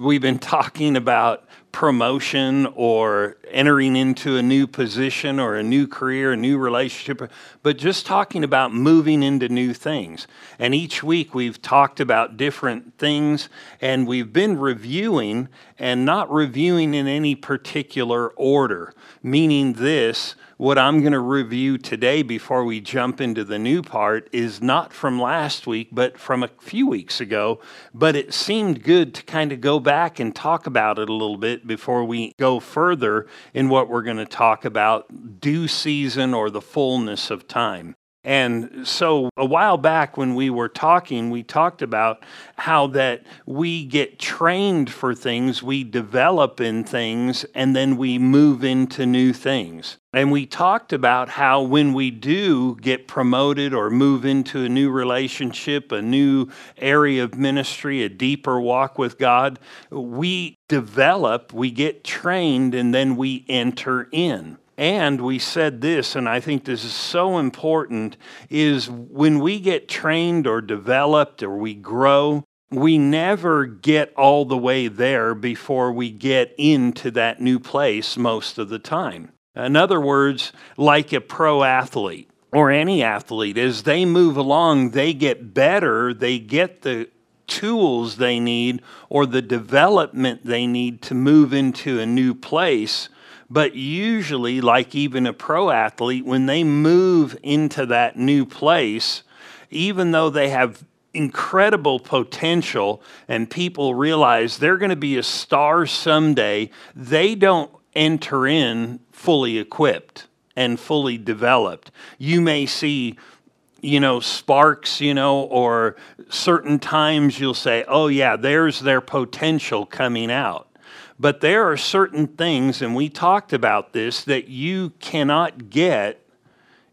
we've been talking about promotion or entering into a new position or a new career, a new relationship, but just talking about moving into new things. And each week we've talked about different things and we've been reviewing and not reviewing in any particular order, meaning this what I'm going to review today before we jump into the new part is not from last week, but from a few weeks ago. But it seemed good to kind of go back and talk about it a little bit before we go further in what we're going to talk about due season or the fullness of time. And so a while back when we were talking, we talked about how that we get trained for things, we develop in things, and then we move into new things. And we talked about how when we do get promoted or move into a new relationship, a new area of ministry, a deeper walk with God, we develop, we get trained, and then we enter in. And we said this, and I think this is so important, is when we get trained or developed or we grow, we never get all the way there before we get into that new place most of the time. In other words, like a pro athlete or any athlete, as they move along, they get better, they get the tools they need or the development they need to move into a new place but usually, like even a pro athlete, when they move into that new place, even though they have incredible potential and people realize they're going to be a star someday, they don't enter in fully equipped and fully developed. You may see you know, sparks, you know, or certain times you'll say, oh, yeah, there's their potential coming out. But there are certain things, and we talked about this, that you cannot get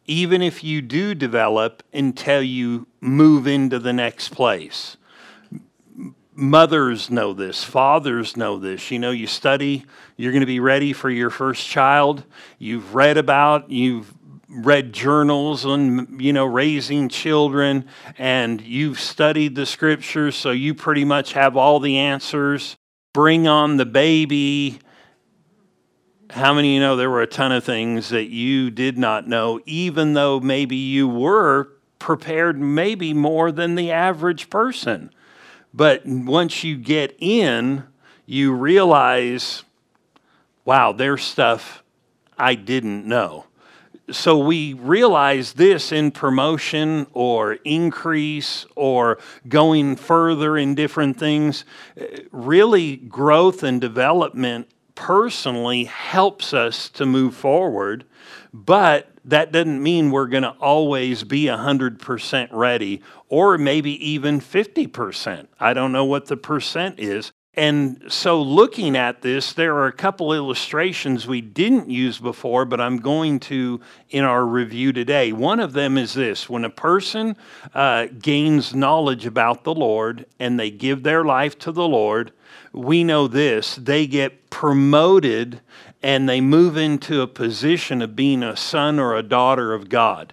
even if you do develop until you move into the next place. Mothers know this, fathers know this. You know, you study, you're going to be ready for your first child. You've read about, you've read journals on you know raising children and you've studied the scriptures so you pretty much have all the answers bring on the baby. How many of you know there were a ton of things that you did not know, even though maybe you were prepared, maybe more than the average person? But once you get in, you realize, wow, there's stuff I didn't know so we realize this in promotion or increase or going further in different things. Really, growth and development personally helps us to move forward, but that doesn't mean we're going to always be 100% ready or maybe even 50%. I don't know what the percent is, and so, looking at this, there are a couple illustrations we didn't use before, but I'm going to in our review today. One of them is this when a person uh, gains knowledge about the Lord and they give their life to the Lord, we know this they get promoted and they move into a position of being a son or a daughter of God.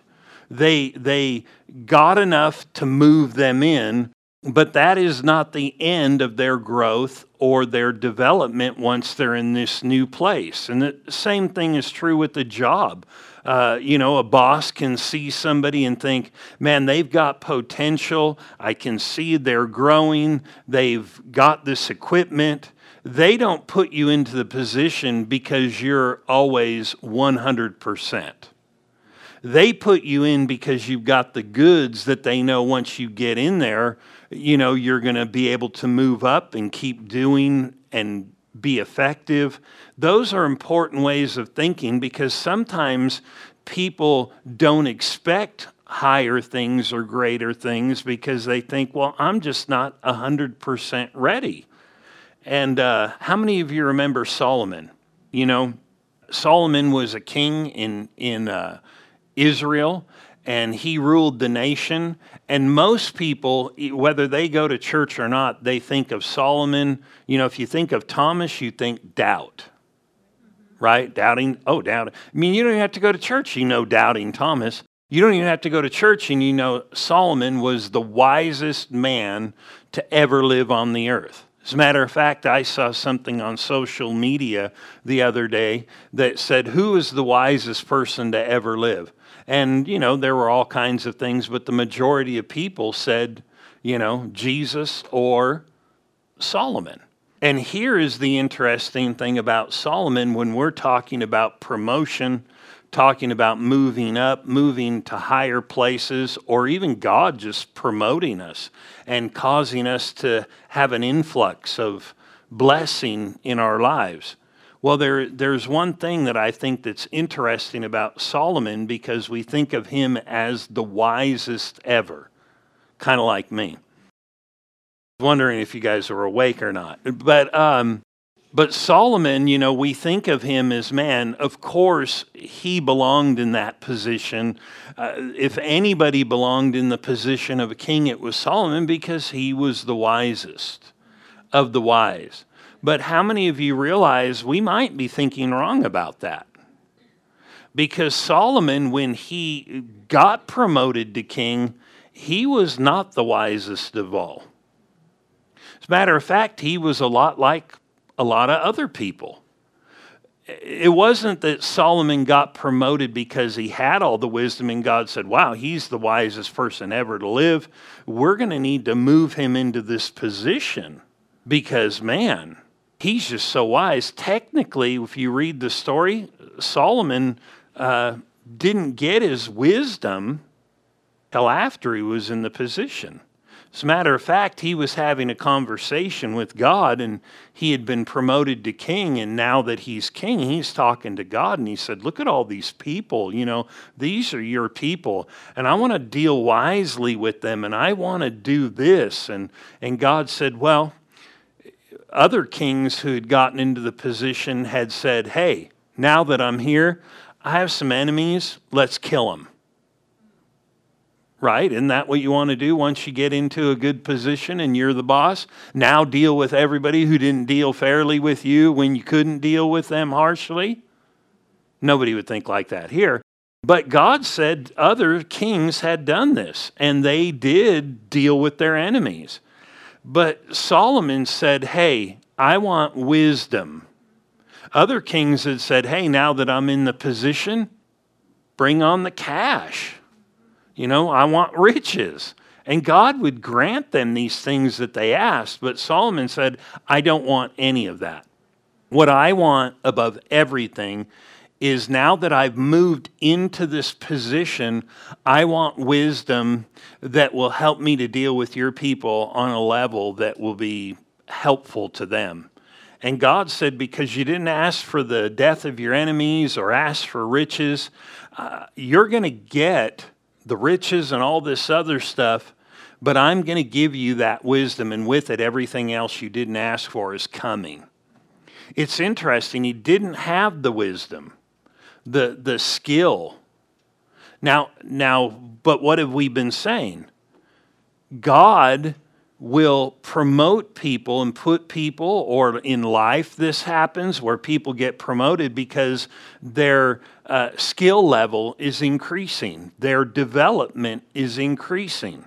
They, they got enough to move them in but that is not the end of their growth or their development once they're in this new place. And the same thing is true with the job. Uh, you know, a boss can see somebody and think, man, they've got potential. I can see they're growing. They've got this equipment. They don't put you into the position because you're always 100%. They put you in because you've got the goods that they know once you get in there, you know, you're going to be able to move up and keep doing and be effective. Those are important ways of thinking because sometimes people don't expect higher things or greater things because they think, well, I'm just not 100% ready. And uh, how many of you remember Solomon? You know, Solomon was a king in, in uh, Israel and he ruled the nation. And most people, whether they go to church or not, they think of Solomon. You know, if you think of Thomas, you think doubt, right? Doubting, oh, doubting. I mean, you don't even have to go to church, you know, doubting Thomas. You don't even have to go to church, and you know, Solomon was the wisest man to ever live on the earth. As a matter of fact, I saw something on social media the other day that said, Who is the wisest person to ever live? And, you know, there were all kinds of things, but the majority of people said, you know, Jesus or Solomon. And here is the interesting thing about Solomon when we're talking about promotion, talking about moving up, moving to higher places, or even God just promoting us and causing us to have an influx of blessing in our lives. Well, there, there's one thing that I think that's interesting about Solomon because we think of him as the wisest ever, kind of like me. Wondering if you guys are awake or not. But, um, but Solomon, you know, we think of him as man. Of course, he belonged in that position. Uh, if anybody belonged in the position of a king, it was Solomon because he was the wisest of the wise. But how many of you realize we might be thinking wrong about that? Because Solomon, when he got promoted to king, he was not the wisest of all. As a matter of fact, he was a lot like a lot of other people. It wasn't that Solomon got promoted because he had all the wisdom and God said, Wow, he's the wisest person ever to live. We're going to need to move him into this position because, man, he's just so wise. Technically, if you read the story, Solomon uh, didn't get his wisdom till after he was in the position. As a matter of fact, he was having a conversation with God and he had been promoted to king. And now that he's king, he's talking to God and he said, Look at all these people. You know, these are your people. And I want to deal wisely with them and I want to do this. And, and God said, Well, other kings who had gotten into the position had said, Hey, now that I'm here, I have some enemies, let's kill them. Right? Isn't that what you want to do once you get into a good position and you're the boss? Now deal with everybody who didn't deal fairly with you when you couldn't deal with them harshly? Nobody would think like that here. But God said other kings had done this, and they did deal with their enemies. But Solomon said, Hey, I want wisdom. Other kings had said, Hey, now that I'm in the position, bring on the cash. You know, I want riches. And God would grant them these things that they asked. But Solomon said, I don't want any of that. What I want above everything is now that I've moved into this position, I want wisdom that will help me to deal with your people on a level that will be helpful to them. And God said, Because you didn't ask for the death of your enemies or ask for riches, uh, you're going to get the riches and all this other stuff, but I'm going to give you that wisdom, and with it, everything else you didn't ask for is coming. It's interesting, he didn't have the wisdom the, the skill. Now, now, but what have we been saying? God will promote people and put people, or in life, this happens where people get promoted because their uh, skill level is increasing, their development is increasing.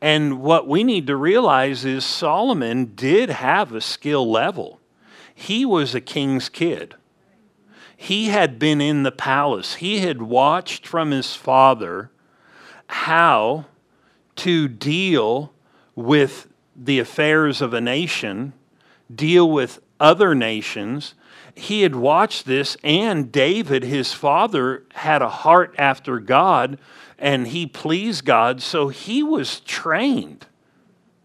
And what we need to realize is Solomon did have a skill level. He was a king's kid. He had been in the palace, he had watched from his father how to deal with the affairs of a nation, deal with other nations. He had watched this, and David, his father, had a heart after God and he pleased God, so he was trained.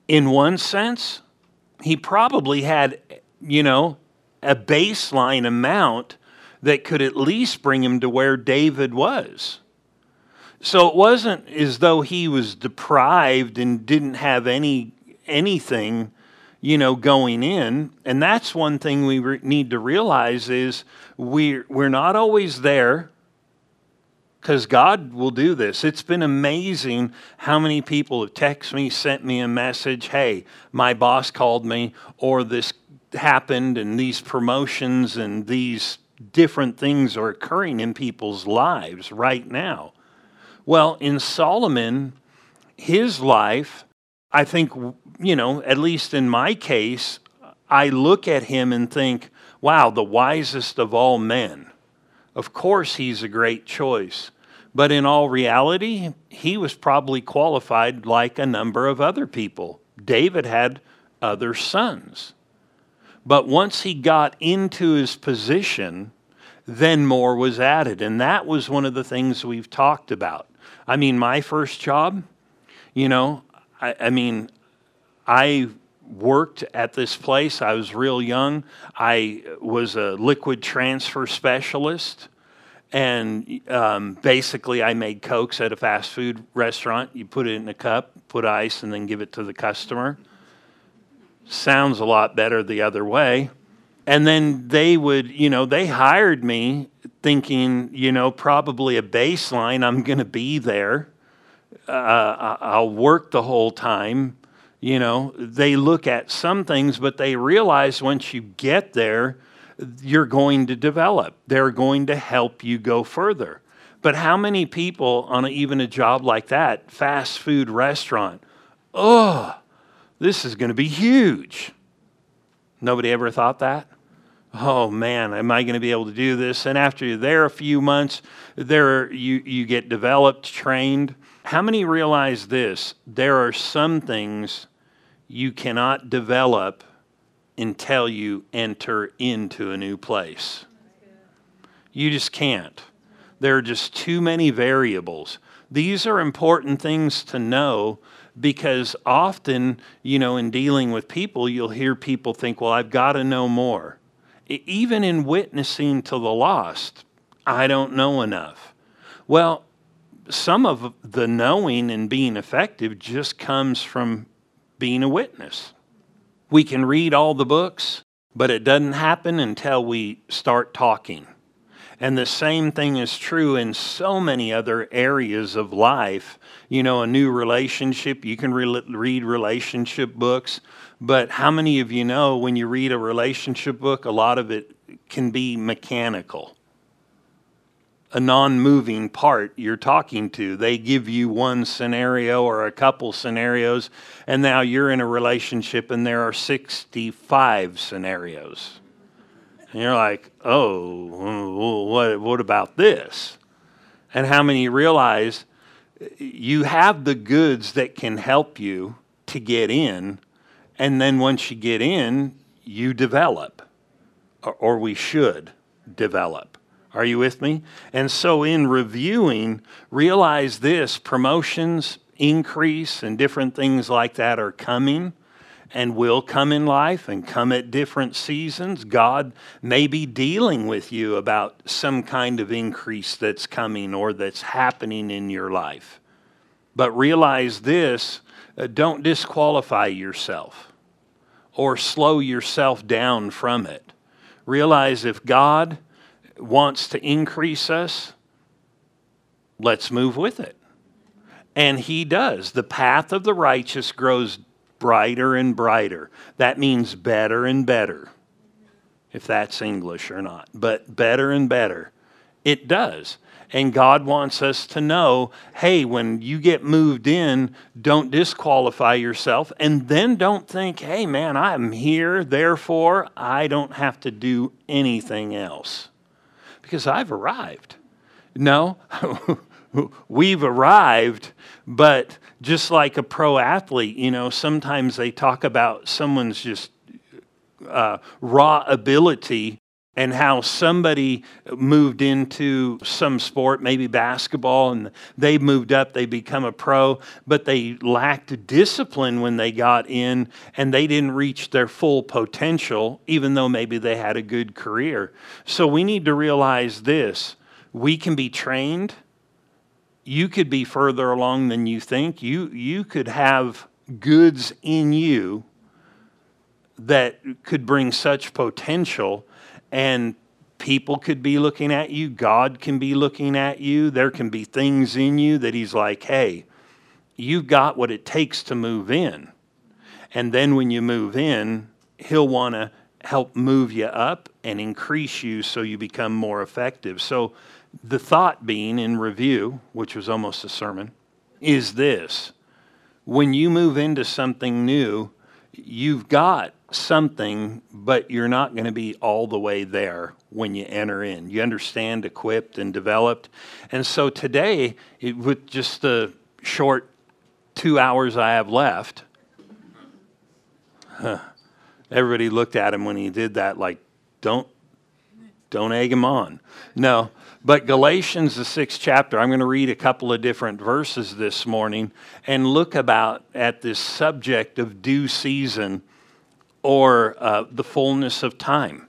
In one sense, he probably had, you know, a baseline amount that could at least bring him to where David was. So it wasn't as though he was deprived and didn't have any anything, you know, going in. And that's one thing we re- need to realize is we're, we're not always there because God will do this. It's been amazing how many people have texted me, sent me a message, hey, my boss called me, or this happened, and these promotions and these different things are occurring in people's lives right now. Well, in Solomon, his life I think, you know, at least in my case, I look at him and think, wow, the wisest of all men. Of course, he's a great choice. But in all reality, he was probably qualified like a number of other people. David had other sons. But once he got into his position, then more was added. And that was one of the things we've talked about. I mean, my first job, you know, I, I mean, I worked at this place. I was real young. I was a liquid transfer specialist. And um, basically, I made Cokes at a fast food restaurant. You put it in a cup, put ice, and then give it to the customer. Sounds a lot better the other way. And then they would, you know, they hired me thinking, you know, probably a baseline, I'm going to be there uh, I'll work the whole time. You know, they look at some things, but they realize once you get there, you're going to develop. They're going to help you go further. But how many people on a, even a job like that, fast food restaurant, oh, this is going to be huge. Nobody ever thought that? Oh man, am I going to be able to do this? And after you're there a few months, there you, you get developed, trained. How many realize this? There are some things you cannot develop until you enter into a new place. You just can't. There are just too many variables. These are important things to know because often, you know, in dealing with people, you'll hear people think, well, I've got to know more. Even in witnessing to the lost, I don't know enough. Well, some of the knowing and being effective just comes from being a witness. We can read all the books, but it doesn't happen until we start talking. And the same thing is true in so many other areas of life. You know, a new relationship, you can re- read relationship books, but how many of you know when you read a relationship book, a lot of it can be mechanical? a non moving part you're talking to. They give you one scenario or a couple scenarios, and now you're in a relationship and there are 65 scenarios. And you're like, oh, what, what about this? And how many realize you have the goods that can help you to get in, and then once you get in, you develop, or, or we should develop. Are you with me? And so, in reviewing, realize this promotions, increase, and different things like that are coming and will come in life and come at different seasons. God may be dealing with you about some kind of increase that's coming or that's happening in your life. But realize this uh, don't disqualify yourself or slow yourself down from it. Realize if God wants to increase us, let's move with it. And he does. The path of the righteous grows brighter and brighter. That means better and better, if that's English or not, but better and better. It does. And God wants us to know hey, when you get moved in, don't disqualify yourself. And then don't think, hey, man, I'm here, therefore I don't have to do anything else because I've arrived. No, we've arrived, but just like a pro athlete, you know, sometimes they talk about someone's just uh, raw ability and how somebody moved into some sport, maybe basketball, and they moved up, they become a pro, but they lacked discipline when they got in and they didn't reach their full potential, even though maybe they had a good career. So we need to realize this we can be trained. You could be further along than you think. You, you could have goods in you that could bring such potential and people could be looking at you, God can be looking at you, there can be things in you that He's like, hey, you've got what it takes to move in. And then when you move in, He'll want to help move you up and increase you so you become more effective. So, the thought being in review, which was almost a sermon, is this when you move into something new, you've got something, but you're not going to be all the way there when you enter in. You understand, equipped, and developed. And so today, it, with just the short two hours I have left, huh, everybody looked at him when he did that like, don't, don't egg him on. No, but Galatians, the sixth chapter, I'm going to read a couple of different verses this morning and look about at this subject of due season or uh, the fullness of time.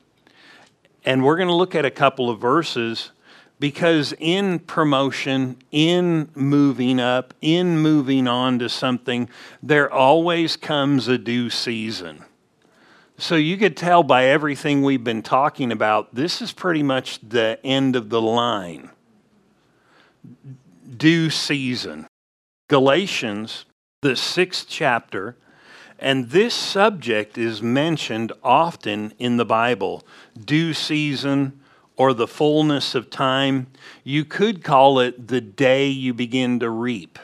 And we're going to look at a couple of verses because in promotion, in moving up, in moving on to something, there always comes a due season. So you could tell by everything we've been talking about, this is pretty much the end of the line. Due season. Galatians, the sixth chapter, and this subject is mentioned often in the Bible due season or the fullness of time. You could call it the day you begin to reap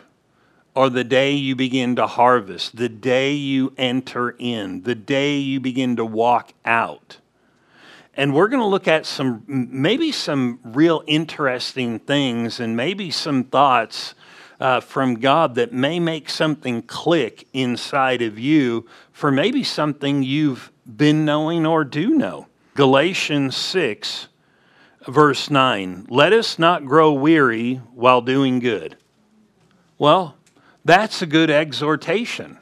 or the day you begin to harvest, the day you enter in, the day you begin to walk out. And we're going to look at some, maybe some real interesting things and maybe some thoughts uh, from God that may make something click inside of you for maybe something you've been knowing or do know. Galatians 6, verse 9 Let us not grow weary while doing good. Well, that's a good exhortation.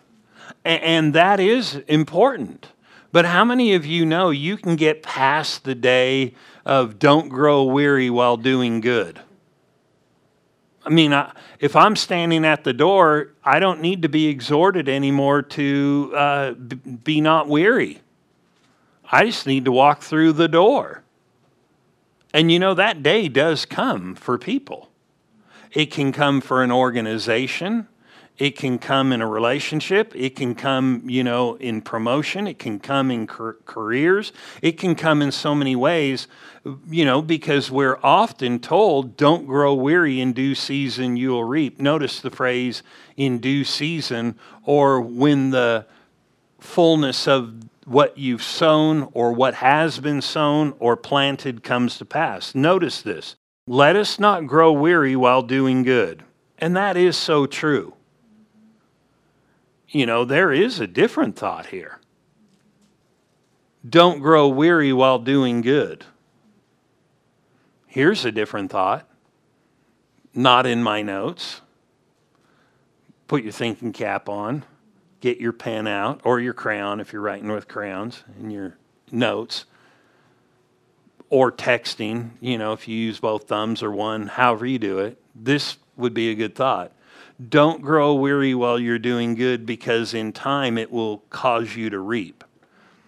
And that is important. But how many of you know you can get past the day of don't grow weary while doing good? I mean, if I'm standing at the door, I don't need to be exhorted anymore to uh, be not weary. I just need to walk through the door. And you know, that day does come for people. It can come for an organization, it can come in a relationship. It can come, you know, in promotion. It can come in careers. It can come in so many ways, you know, because we're often told, don't grow weary in due season, you'll reap. Notice the phrase in due season or when the fullness of what you've sown or what has been sown or planted comes to pass. Notice this. Let us not grow weary while doing good. And that is so true you know, there is a different thought here. Don't grow weary while doing good. Here's a different thought. Not in my notes. Put your thinking cap on. Get your pen out or your crayon if you're writing with crayons in your notes. Or texting, you know, if you use both thumbs or one, however you do it. This would be a good thought. Don't grow weary while you're doing good because in time it will cause you to reap.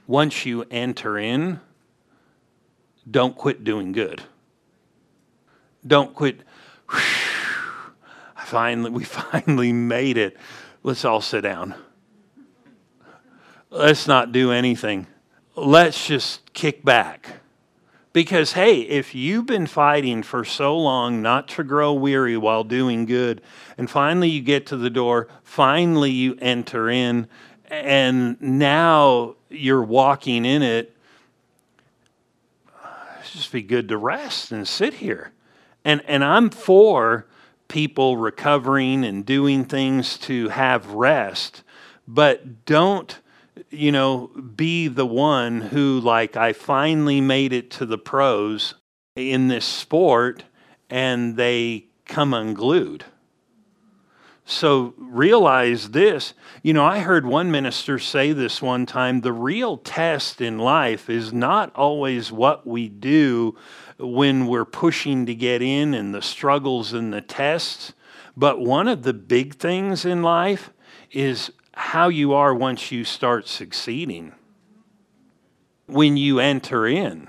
Once you enter in, don't quit doing good. Don't quit. finally, we finally made it. Let's all sit down. Let's not do anything. Let's just kick back. Because, hey, if you've been fighting for so long not to grow weary while doing good, and finally you get to the door, finally you enter in, and now you're walking in it, it's just be good to rest and sit here. And, and I'm for people recovering and doing things to have rest, but don't you know, be the one who, like, I finally made it to the pros in this sport and they come unglued. So realize this. You know, I heard one minister say this one time the real test in life is not always what we do when we're pushing to get in and the struggles and the tests, but one of the big things in life is how you are once you start succeeding, when you enter in.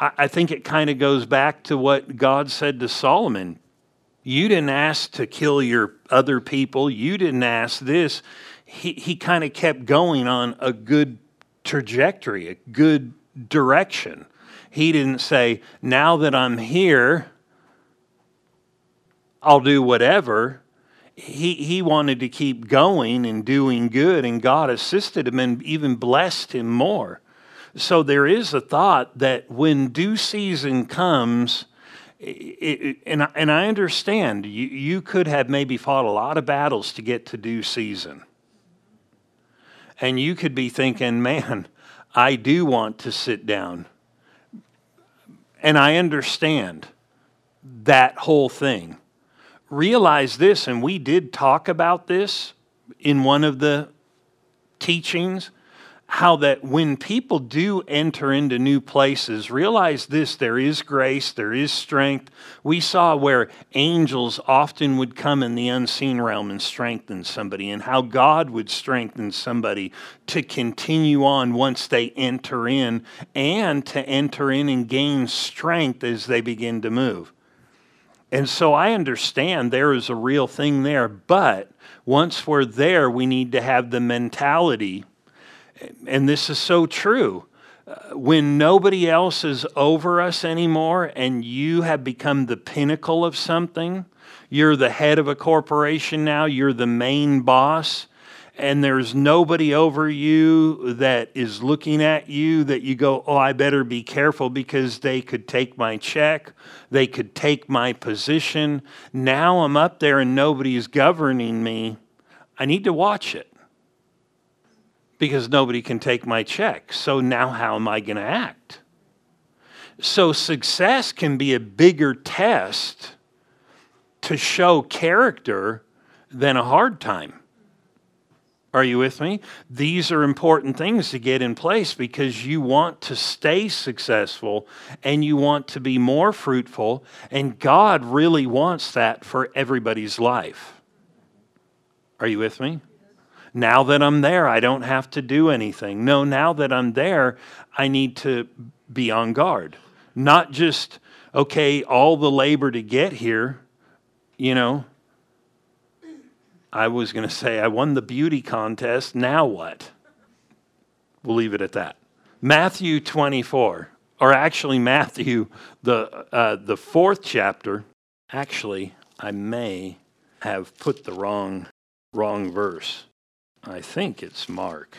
I, I think it kind of goes back to what God said to Solomon. You didn't ask to kill your other people, you didn't ask this. He, he kind of kept going on a good trajectory, a good direction. He didn't say, Now that I'm here, I'll do whatever he, he wanted to keep going and doing good, and God assisted him and even blessed him more. So there is a thought that when due season comes, it, it, and, I, and I understand you, you could have maybe fought a lot of battles to get to due season. And you could be thinking, man, I do want to sit down. And I understand that whole thing realize this, and we did talk about this in one of the teachings how that when people do enter into new places, realize this there is grace, there is strength. We saw where angels often would come in the unseen realm and strengthen somebody, and how God would strengthen somebody to continue on once they enter in, and to enter in and gain strength as they begin to move. And so I understand there is a real thing there, but once we're there, we need to have the mentality, and this is so true. Uh, when nobody else is over us anymore and you have become the pinnacle of something, you're the head of a corporation now, you're the main boss, and there's nobody over you that is looking at you that you go, oh, I better be careful because they could take my check, they could take my position. Now I'm up there and nobody's governing me. I need to watch it because nobody can take my check. So now how am I going to act? So success can be a bigger test to show character than a hard time. Are you with me? These are important things to get in place because you want to stay successful and you want to be more fruitful, and God really wants that for everybody's life. Are you with me? Now that I'm there, I don't have to do anything. No, now that I'm there, I need to be on guard. Not just, okay, all the labor to get here, you know, I was going to say, I won the beauty contest. Now what? We'll leave it at that. Matthew 24, or actually, Matthew, the, uh, the fourth chapter. Actually, I may have put the wrong, wrong verse. I think it's Mark,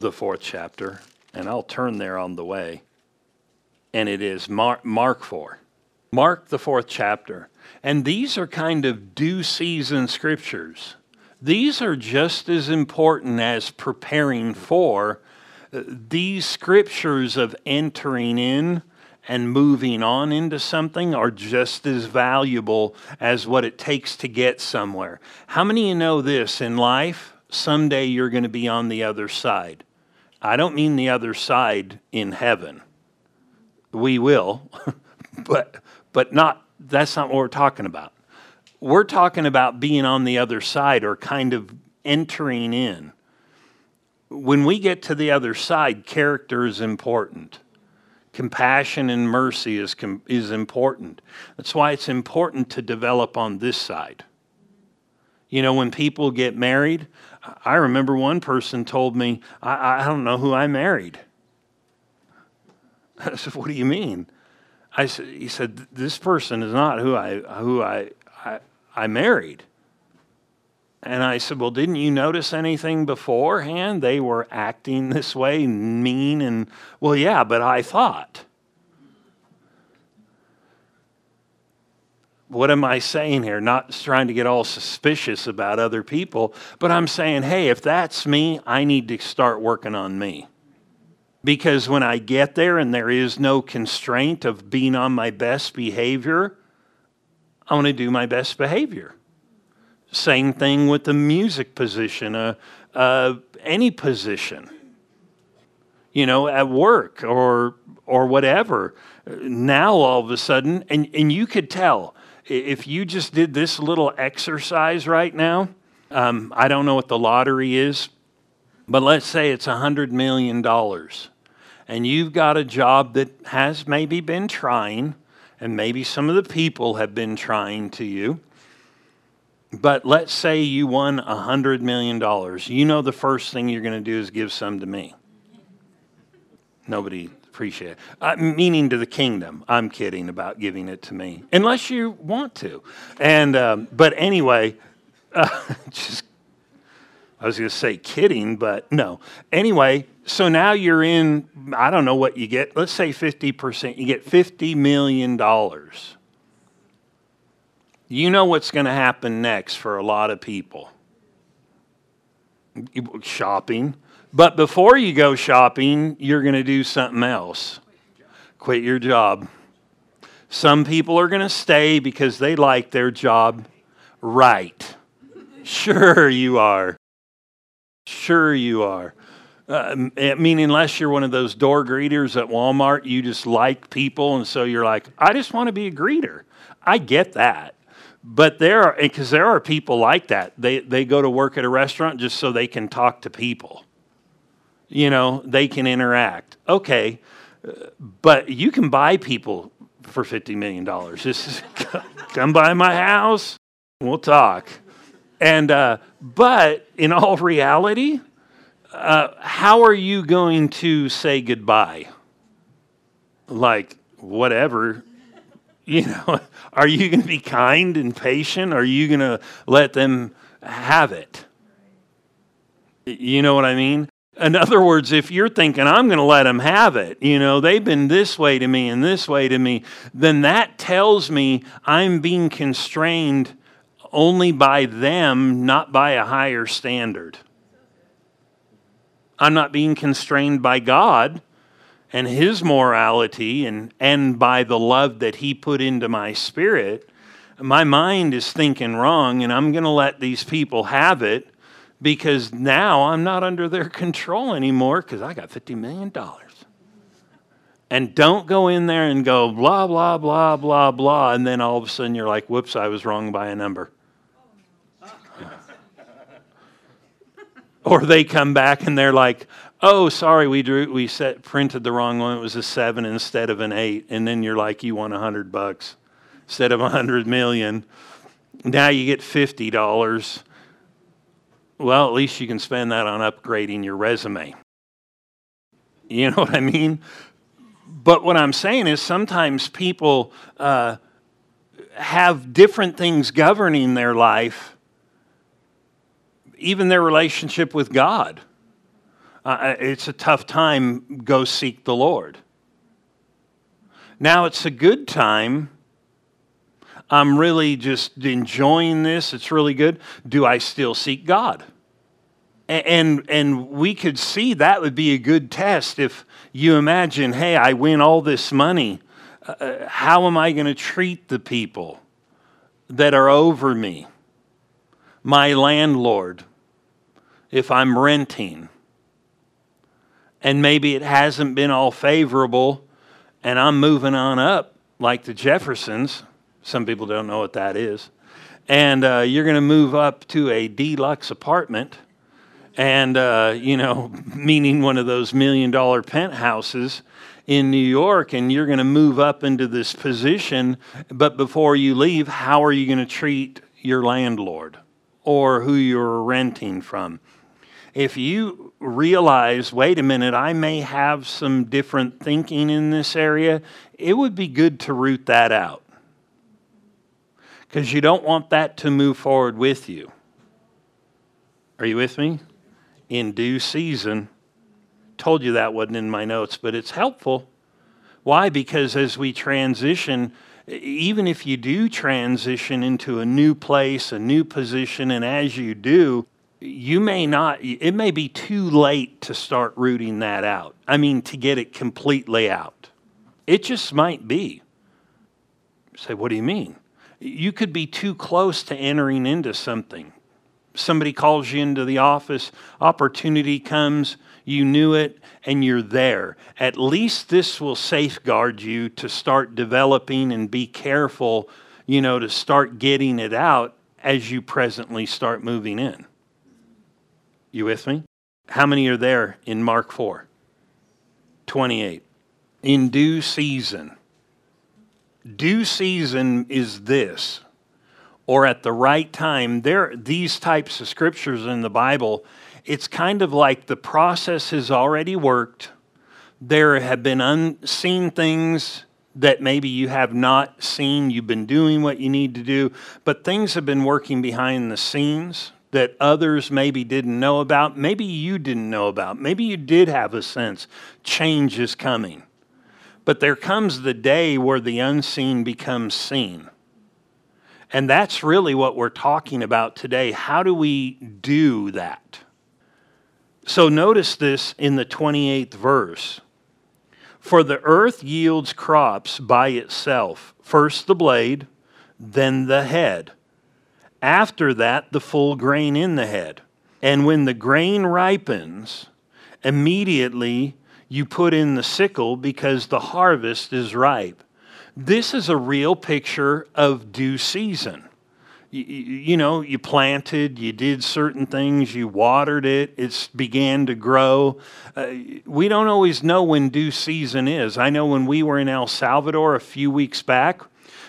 the fourth chapter, and I'll turn there on the way. And it is Mark, Mark 4. Mark, the fourth chapter. And these are kind of due season scriptures these are just as important as preparing for uh, these scriptures of entering in and moving on into something are just as valuable as what it takes to get somewhere. How many of you know this in life? Someday you're going to be on the other side. I don't mean the other side in heaven. We will, but but not that's not what we're talking about we're talking about being on the other side or kind of entering in. When we get to the other side, character is important. Compassion and mercy is, is important. That's why it's important to develop on this side. You know, when people get married, I remember one person told me, I, I don't know who I married. I said, What do you mean? I said, he said, This person is not who I, who I, I, I married. And I said, Well, didn't you notice anything beforehand? They were acting this way, mean, and, well, yeah, but I thought. What am I saying here? Not trying to get all suspicious about other people, but I'm saying, hey, if that's me, I need to start working on me. Because when I get there and there is no constraint of being on my best behavior, I want to do my best behavior. Same thing with the music position, uh, uh, any position, you know, at work or or whatever. Now all of a sudden, and, and you could tell if you just did this little exercise right now. Um, I don't know what the lottery is, but let's say it's a hundred million dollars, and you've got a job that has maybe been trying and maybe some of the people have been trying to you. But let's say you won $100 million. You know the first thing you're going to do is give some to me. Nobody appreciate it. Uh, meaning to the kingdom. I'm kidding about giving it to me, unless you want to. And um, but anyway, Uh, just, I was going to say kidding, but no. Anyway, so now you're in, I don't know what you get. Let's say 50%. You get $50 million. You know what's going to happen next for a lot of people shopping. But before you go shopping, you're going to do something else quit your job. Some people are going to stay because they like their job right. Sure, you are. Sure, you are. Uh, I mean, unless you're one of those door greeters at Walmart, you just like people, and so you're like, I just want to be a greeter. I get that. But there are, because there are people like that. They, they go to work at a restaurant just so they can talk to people. You know, they can interact. Okay, but you can buy people for $50 million. Just come by my house, we'll talk. And, uh, but in all reality, uh, how are you going to say goodbye? Like, whatever. You know, are you going to be kind and patient? Are you going to let them have it? You know what I mean? In other words, if you're thinking, I'm going to let them have it, you know, they've been this way to me and this way to me, then that tells me I'm being constrained only by them, not by a higher standard. I'm not being constrained by God and His morality and, and by the love that He put into my spirit. My mind is thinking wrong, and I'm going to let these people have it because now I'm not under their control anymore because I got $50 million. And don't go in there and go blah, blah, blah, blah, blah. And then all of a sudden you're like, whoops, I was wrong by a number. Or they come back and they're like, oh, sorry, we drew, we set, printed the wrong one. It was a seven instead of an eight. And then you're like, you won a hundred bucks instead of a hundred million. Now you get $50 well, at least you can spend that on upgrading your resume. You know what I mean? But what I'm saying is sometimes people uh, have different things governing their life, even their relationship with God. Uh, uh it's a tough time, go seek the Lord. Now, it's a good time. I'm really just enjoying this. It's really good. Do I still seek God? And, and we could see that would be a good test if you imagine, hey, I win all this money. Uh, uh how am I going to treat the people that are over me? My landlord, if I'm renting. And maybe it hasn't been all favorable, and I'm moving on up like the Jeffersons. Some people don't know what that is. And uh, you're going to move up to a deluxe apartment and uh, you know, meaning one of those million dollar penthouses in New York, and you're going to move up into this position. But before you leave, how are you going to treat your landlord or who you're renting from? If you realize, wait a minute, I may have some different thinking in this area, it would be good to root that out. Because you don't want that to move forward with you. Are you with me? in due season. Told you that wasn't in my notes, but it's helpful. Why? Because as we transition, even if you do transition into a new place, a new position, and as you do, you may not, it may be too late to start rooting that out. I mean, to get it completely out. It just might be. You say, what do you mean? You could be too close to entering into something somebody calls you into the office, opportunity comes, you knew it, and you're there. At least this will safeguard you to start developing and be careful, you know, to start getting it out as you presently start moving in. You with me? How many are there in Mark 4? 28. In due season. Due season is this or at the right time. There, these types of scriptures in the Bible, it's kind of like the process has already worked. There have been unseen things that maybe you have not seen. You've been doing what you need to do, but things have been working behind the scenes that others maybe didn't know about. Maybe you didn't know about. Maybe you did have a sense change is coming. But there comes the day where the unseen becomes seen. And that's really what we're talking about today. How do we do that? So notice this in the 28th verse. For the earth yields crops by itself first the blade, then the head. After that, the full grain in the head. And when the grain ripens, immediately you put in the sickle because the harvest is ripe. This is a real picture of due season you, you know, you planted, you did certain things, you watered it, it began to grow. Uh, we don't always know when due season is. I know when we were in El Salvador a few weeks back,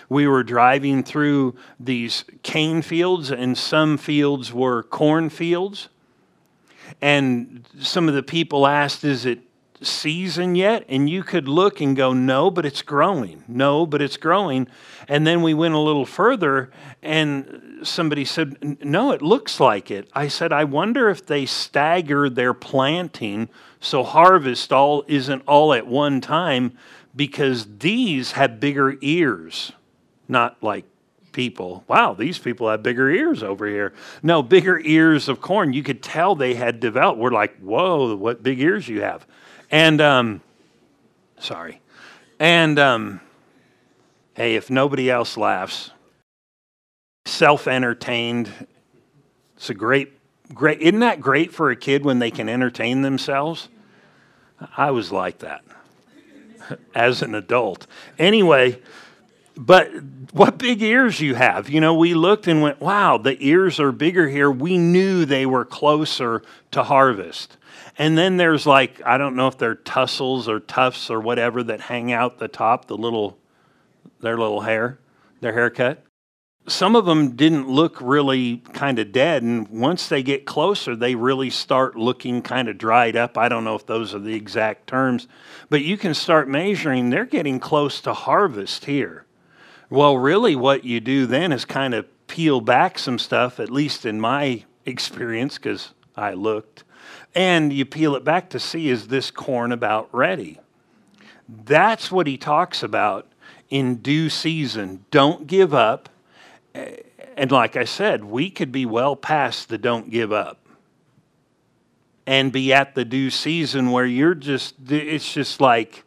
we were driving through these cane fields, and some fields were corn fields. And some of the people asked, Is it season yet? And you could look and go, no, but it's growing. No, but it's growing. And then we went a little further and somebody said, no, it looks like it. I said, I wonder if they stagger their planting so harvest all isn't all at one time because these have bigger ears, not like people. Wow, these people have bigger ears over here. No, bigger ears of corn. You could tell they had developed. We're like, whoa, what big ears you have. And, um, sorry. And, um, hey, if nobody else laughs, self entertained, it's a great, great, isn't that great for a kid when they can entertain themselves? I was like that as an adult. Anyway, but what big ears you have. You know, we looked and went, wow, the ears are bigger here. We knew they were closer to harvest. And then there's like, I don't know if they're tussles or tufts or whatever that hang out the top, the little, their little hair, their haircut. Some of them didn't look really kind of dead. And once they get closer, they really start looking kind of dried up. I don't know if those are the exact terms, but you can start measuring. They're getting close to harvest here. Well, really, what you do then is kind of peel back some stuff, at least in my experience, because I looked and you peel it back to see is this corn about ready? That's what he talks about in due season. Don't give up. And like I said, we could be well past the don't give up and be at the due season where you're just, it's just like,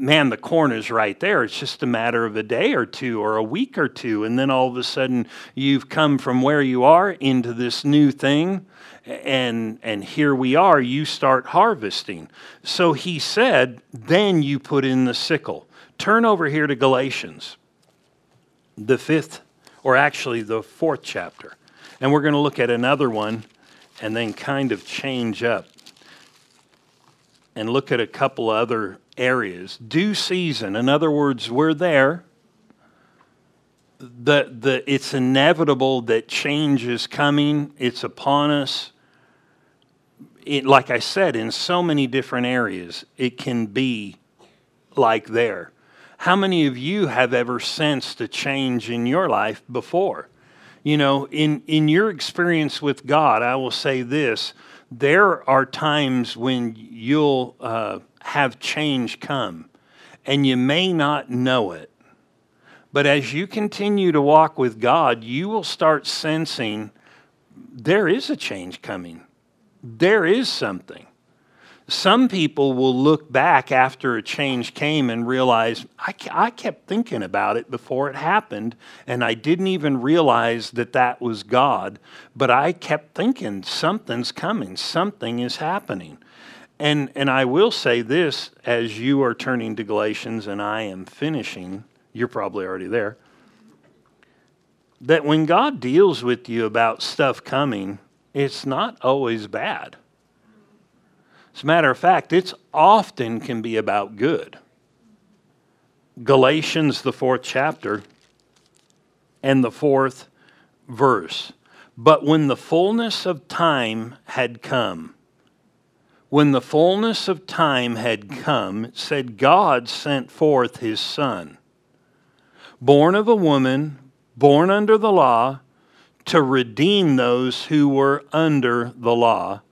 man, the corn is right there. It's just a matter of a day or two or a week or two. And then all of a sudden, you've come from where you are into this new thing and and here we are you start harvesting so he said then you put in the sickle turn over here to galatians the fifth or actually the fourth chapter and we're going to look at another one and then kind of change up and look at a couple other areas due season in other words we're there the, the, it's inevitable that change is coming. It's upon us. It, like I said, in so many different areas, it can be like there. How many of you have ever sensed a change in your life before? You know, in, in your experience with God, I will say this there are times when you'll uh, have change come, and you may not know it but as you continue to walk with God, you will start sensing there is a change coming. There is something. Some people will look back after a change came and realize, I, I kept thinking about it before it happened, and I didn't even realize that that was God. But I kept thinking, something's coming, something is happening. And, and I will say this as you are turning to Galatians and I am finishing you're probably already there. That when God deals with you about stuff coming, it's not always bad. As a matter of fact, it's often can be about good. Galatians, the fourth chapter, and the fourth verse. But when the fullness of time had come, When the fullness of time had come, said God sent forth his Son, born of a woman, born under the law, to redeem those who were under the law,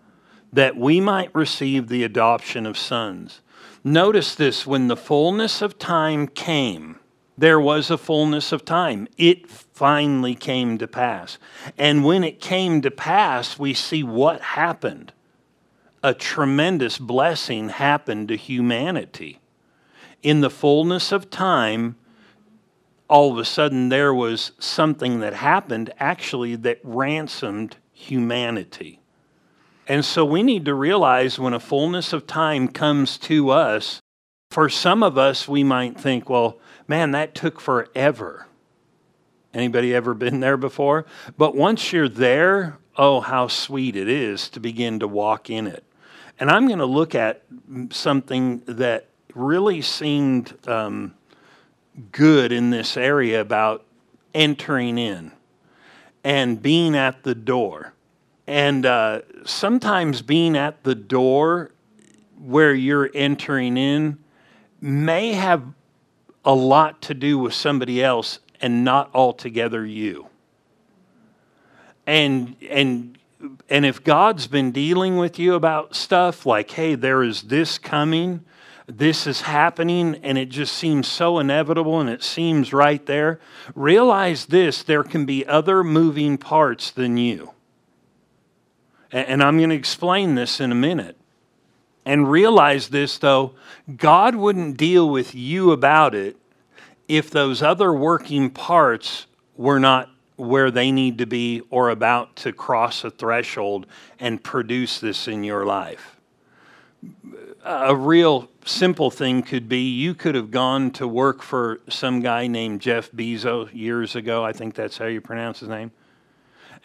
that we might receive the adoption of sons. Notice this when the fullness of time came, there was a fullness of time. It finally came to pass. And when it came to pass, we see what happened a tremendous blessing happened to humanity. In the fullness of time, all of a sudden there was something that happened actually that ransomed humanity. And so we need to realize when a fullness of time comes to us, for some of us, we might think, well, man, that took forever. Anybody ever been there before? But once you're there, oh, how sweet it is to begin to walk in it. And I'm going to look at something that really seemed um, good in this area about entering in and being at the door. And uh, sometimes being at the door where you're entering in may have a lot to do with somebody else and not altogether you. And, and and if God's been dealing with you about stuff like, hey, there is this coming, this is happening, and it just seems so inevitable and it seems right there, realize this there can be other moving parts than you. And I'm going to explain this in a minute. And realize this, though, God wouldn't deal with you about it if those other working parts were not where they need to be or about to cross a threshold and produce this in your life. A real simple thing could be you could have gone to work for some guy named Jeff Bezos years ago. I think that's how you pronounce his name.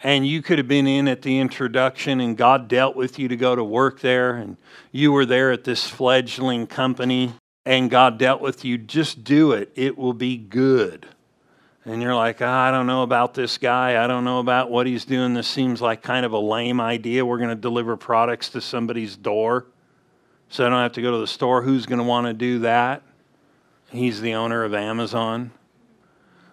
And you could have been in at the introduction, and God dealt with you to go to work there, and you were there at this fledgling company, and God dealt with you. Just do it, it will be good and you're like, oh, I don't know about this guy. I don't know about what he's doing. This seems like kind of a lame idea. We're going to deliver products to somebody's door so I don't have to go to the store. Who's going to want to do that? He's the owner of Amazon.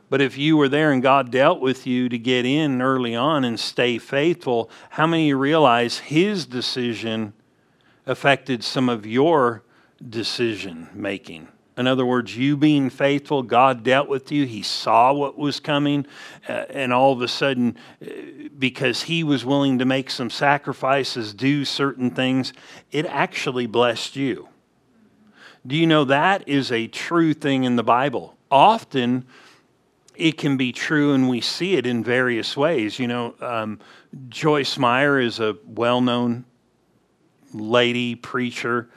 But if you were there and God dealt with you to get in early on and stay faithful, how many realize his decision affected some of your decision making? In other words, you being faithful, God dealt with you. He saw what was coming. Uh, and all of a sudden, uh, because He was willing to make some sacrifices, do certain things, it actually blessed you. Do you know that is a true thing in the Bible? Often, it can be true, and we see it in various ways. You know, um, Joyce Meyer is a well known lady preacher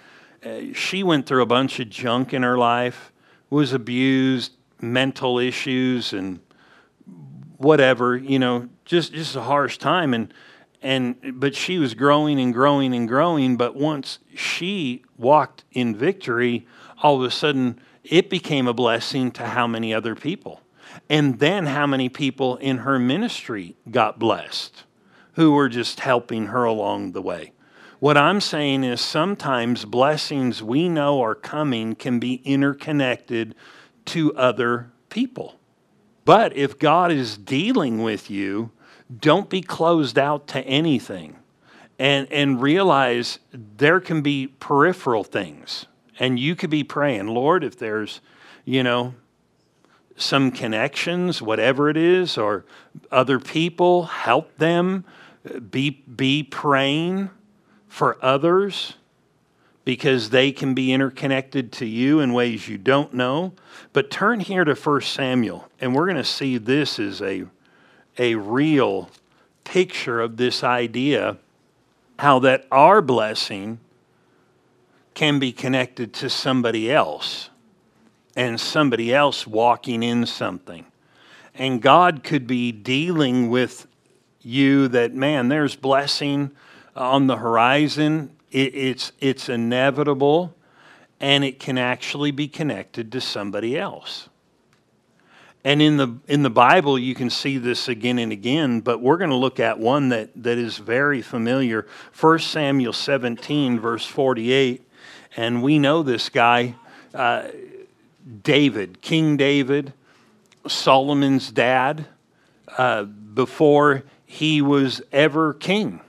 Uh, she went through a bunch of junk in her life, was abused, mental issues, and whatever. You know, just just a harsh time. And and but she was growing and growing and growing. But once she walked in victory, all of a sudden it became a blessing to how many other people. And then how many people in her ministry got blessed who were just helping her along the way. What I'm saying is sometimes blessings we know are coming can be interconnected to other people. But if God is dealing with you, don't be closed out to anything. And, and realize there can be peripheral things. And you could be praying, Lord, if there's, you know, some connections, whatever it is, or other people, help them. Be, be praying for others because they can be interconnected to you in ways you don't know. But turn here to 1 Samuel, and we're going to see this is a, a real picture of this idea how that our blessing can be connected to somebody else and somebody else walking in something. And God could be dealing with you that, man, there's blessing on the horizon. It, it's, it's inevitable, and it can actually be connected to somebody else. And in the in the Bible, you can see this again and again. But we're going to look at one that that is very familiar. 1 Samuel 17, verse 48, and we know this guy, uh, David, King David, Solomon's dad, uh, before he was ever king,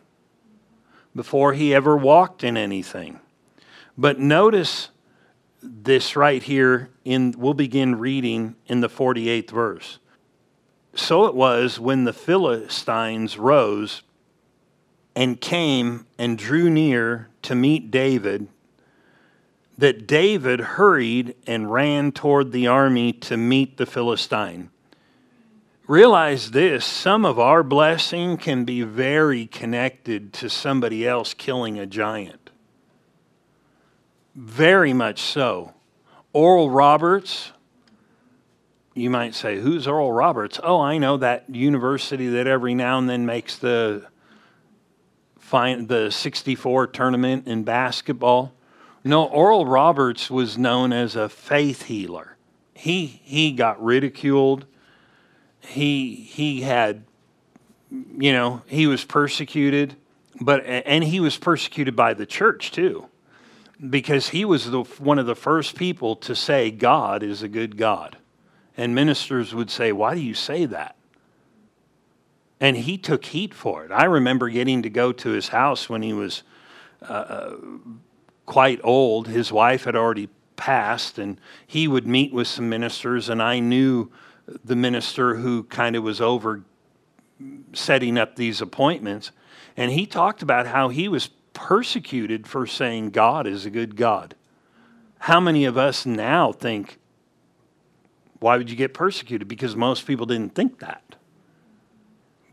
before he ever walked in anything. But notice this right here in we'll begin reading in the 48th verse. So it was when the Philistines rose and came and drew near to meet David that David hurried and ran toward the army to meet the Philistine. Realize this some of our blessing can be very connected to somebody else killing a giant. Very much so. Oral Roberts, you might say, who's Oral Roberts? Oh, I know that university that every now and then makes the the 64 tournament in basketball. No, Oral Roberts was known as a faith healer. He he got ridiculed. He he had you know, he was persecuted, but and he was persecuted by the church too because he was the, one of the first people to say God is a good God. And ministers would say, Why do you say that? And he took heat for it. I remember getting to go to his house when he was uh, uh, quite old. His wife had already passed, and he would meet with some ministers, and I knew the minister who kind of was over setting up these appointments. And he talked about how he was persecuted for saying God is a good God. How many of us now think, why would you get persecuted? Because most people didn't think that.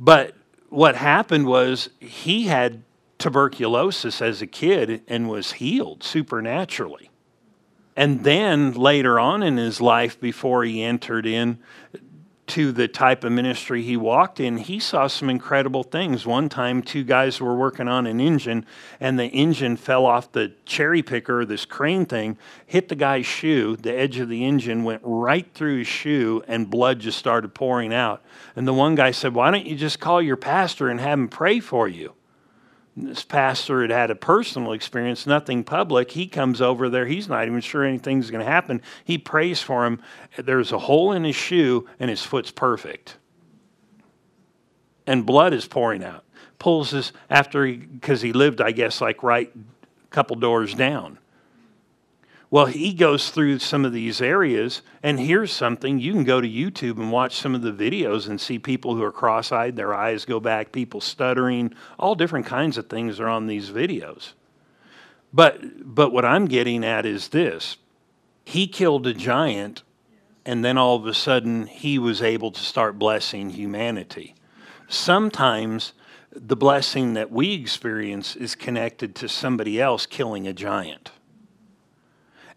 But what happened was he had tuberculosis as a kid and was healed supernaturally. And then later on in his life, before he entered in to the type of ministry he walked in, he saw some incredible things. One time, two guys were working on an engine, and the engine fell off the cherry picker, this crane thing, hit the guy's shoe. The edge of the engine went right through his shoe, and blood just started pouring out. And the one guy said, Why don't you just call your pastor and have him pray for you? This pastor had had a personal experience, nothing public. He comes over there. He's not even sure anything's going to happen. He prays for him. There's a hole in his shoe, and his foot's perfect. And blood is pouring out. Pulls his, after he, because he lived, I guess, like right a couple doors down. Well, he goes through some of these areas, and here's something you can go to YouTube and watch some of the videos and see people who are cross eyed, their eyes go back, people stuttering, all different kinds of things are on these videos. But, but what I'm getting at is this he killed a giant, and then all of a sudden he was able to start blessing humanity. Sometimes the blessing that we experience is connected to somebody else killing a giant.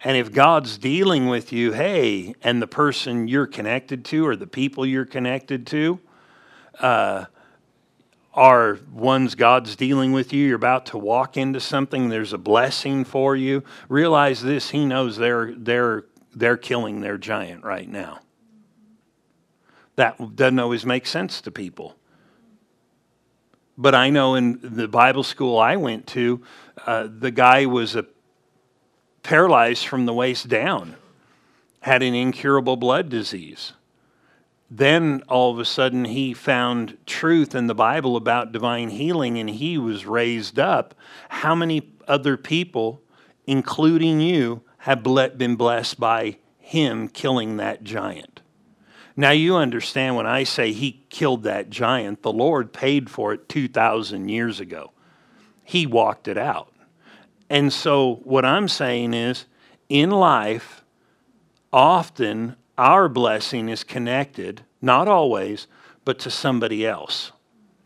And if God's dealing with you, hey, and the person you're connected to or the people you're connected to uh, are ones God's dealing with you, you're about to walk into something, there's a blessing for you, realize this, He knows they're, they're, they're killing their giant right now. That doesn't always make sense to people. But I know in the Bible school I went to, uh, the guy was a paralyzed from the waist down, had an incurable blood disease. Then all of a sudden he found truth in the Bible about divine healing and he was raised up. How many other people, including you, have been blessed by him killing that giant? Now you understand when I say he killed that giant, the Lord paid for it 2,000 years ago. He walked it out. And so, what I'm saying is, in life, often our blessing is connected, not always, but to somebody else.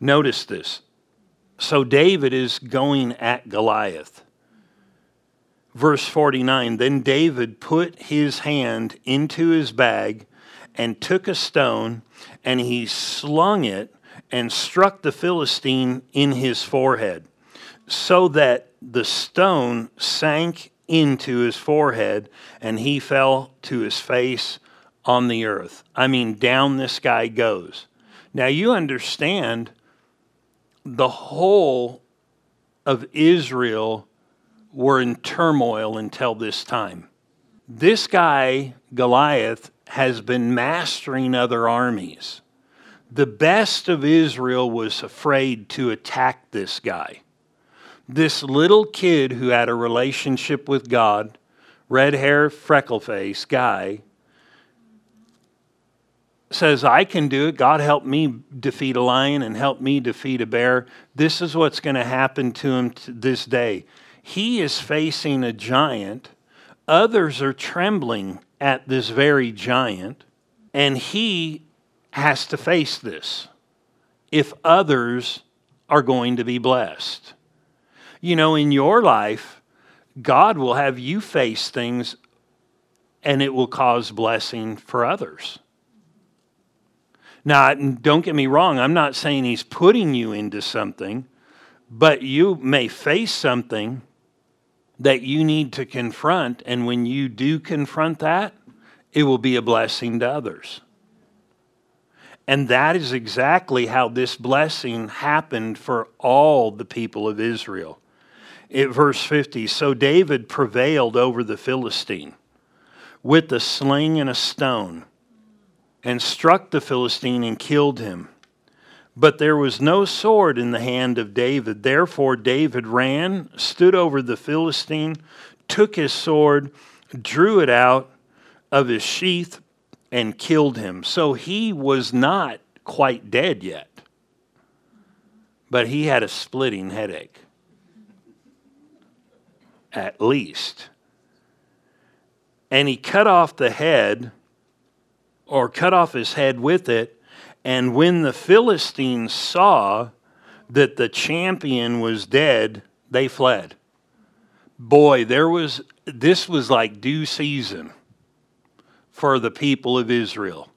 Notice this. So, David is going at Goliath. Verse 49 Then David put his hand into his bag and took a stone, and he slung it and struck the Philistine in his forehead, so that the stone sank into his forehead, and he fell to his face on the earth. I mean, down this guy goes. Now, you understand the whole of Israel were in turmoil until this time. This guy, Goliath, has been mastering other armies. The best of Israel was afraid to attack this guy. This little kid who had a relationship with God, red hair, freckle face guy, says, I can do it. God help me defeat a lion and help me defeat a bear. This is what's going to happen to him this day. He is facing a giant. Others are trembling at this very giant, and he has to face this if others are going to be blessed. You know, in your life, God will have you face things and it will cause blessing for others. Now, don't get me wrong, I'm not saying He's putting you into something, but you may face something that you need to confront, and when you do confront that, it will be a blessing to others. And that is exactly how this blessing happened for all the people of Israel. At verse 50, so David prevailed over the Philistine with a sling and a stone and struck the Philistine and killed him. But there was no sword in the hand of David. Therefore, David ran, stood over the Philistine, took his sword, drew it out of his sheath, and killed him. So he was not quite dead yet, but he had a splitting headache, at least. And he cut off the head, or cut off his head with it and when the Philistines saw that the champion was dead, they fled. Boy, there was this was like due season for the people of Israel.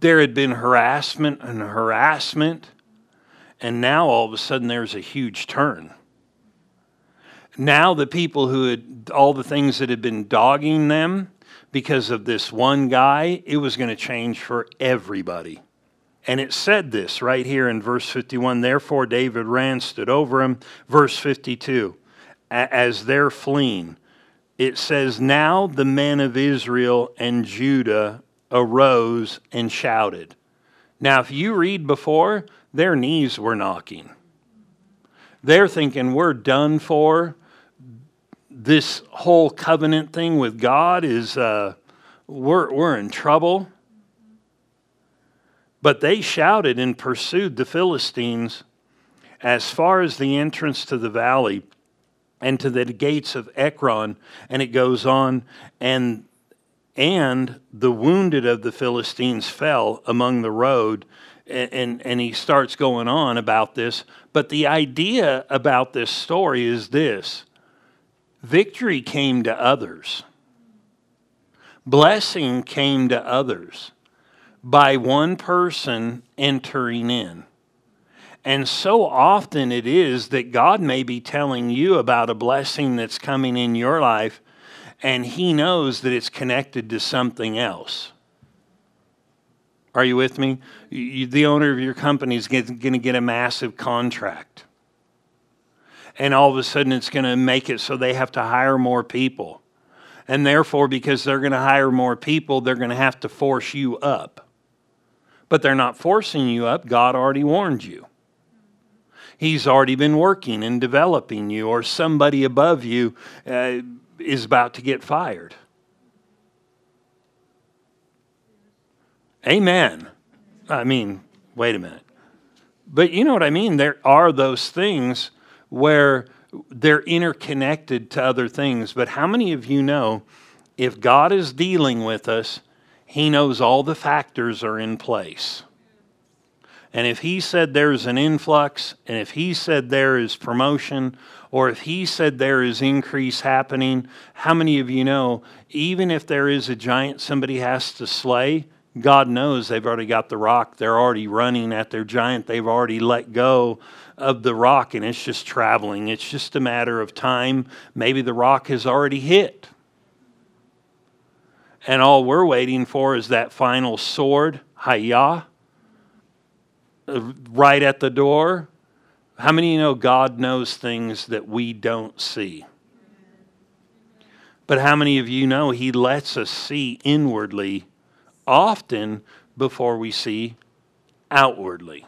There had been harassment and harassment, and now all of a sudden there's a huge turn. Now the people who had all the things that had been dogging them, because of this one guy, it was going to change for everybody. And it said this right here in verse 51 Therefore David ran, stood over him. Verse 52 As they're fleeing, it says, Now the men of Israel and Judah arose and shouted. Now, if you read before, their knees were knocking. They're thinking, We're done for this whole covenant thing with God is uh, we're, we're in trouble. But they shouted and pursued the Philistines as far as the entrance to the valley and to the gates of Ekron. And it goes on, and, and the wounded of the Philistines fell among the road. And, and, and he starts going on about this. But the idea about this story is this Victory came to others. Blessing came to others by one person entering in. And so often it is that God may be telling you about a blessing that's coming in your life, and He knows that it's connected to something else. Are you with me? You, the owner of your company is going to get a massive contract and all of a sudden it's going to make it so they have to hire more people. And therefore, because they're going to hire more people, they're going to have to force you up. But they're not forcing you up, God already warned you. He's already been working and developing you, or somebody above you uh, is about to get fired. Amen. I mean, wait a minute. But you know what I mean? There are those things where they're interconnected to other things. But how many of you know if God is dealing with us, He knows all the factors are in place? And if He said there's an influx, and if He said there is promotion, or if He said there is increase happening, how many of you know even if there is a giant somebody has to slay, God knows they've already got the rock. They're already running at their giant. They've already let go of the rock and it's just traveling. It's just a matter of time. Maybe the rock has already hit. And all we're waiting for is that final sword, Hayah, uh, right at the door. How many of you know God knows things that we don't see? But how many of you know He lets us see inwardly often before we see outwardly?